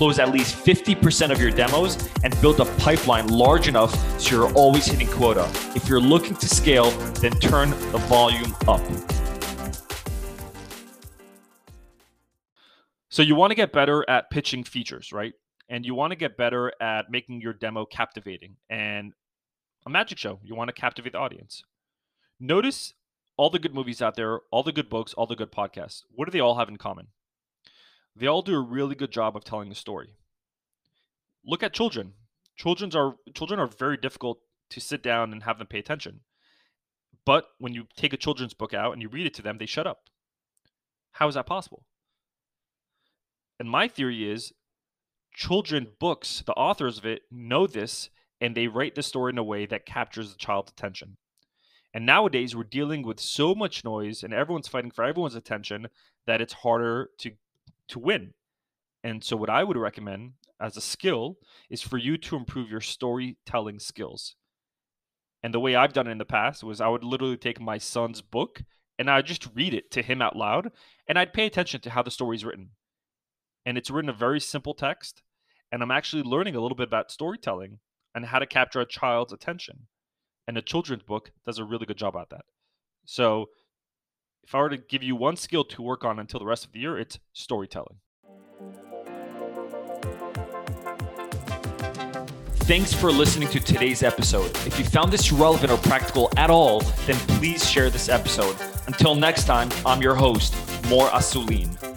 close at least 50% of your demos, and build a pipeline large enough so you're always hitting quota. If you're looking to scale, then turn the volume up. So you want to get better at pitching features, right? and you want to get better at making your demo captivating and a magic show. You want to captivate the audience. Notice all the good movies out there, all the good books, all the good podcasts. What do they all have in common? They all do a really good job of telling the story. Look at children. Children's are children are very difficult to sit down and have them pay attention. But when you take a children's book out and you read it to them, they shut up. How is that possible? And my theory is children books, the authors of it know this and they write the story in a way that captures the child's attention. And nowadays we're dealing with so much noise and everyone's fighting for everyone's attention that it's harder to to win. And so what I would recommend as a skill is for you to improve your storytelling skills. And the way I've done it in the past was I would literally take my son's book and I'd just read it to him out loud and I'd pay attention to how the story's written and it's written a very simple text. And I'm actually learning a little bit about storytelling and how to capture a child's attention. And a children's book does a really good job at that. So, if I were to give you one skill to work on until the rest of the year, it's storytelling. Thanks for listening to today's episode. If you found this relevant or practical at all, then please share this episode. Until next time, I'm your host, Mor Asulin.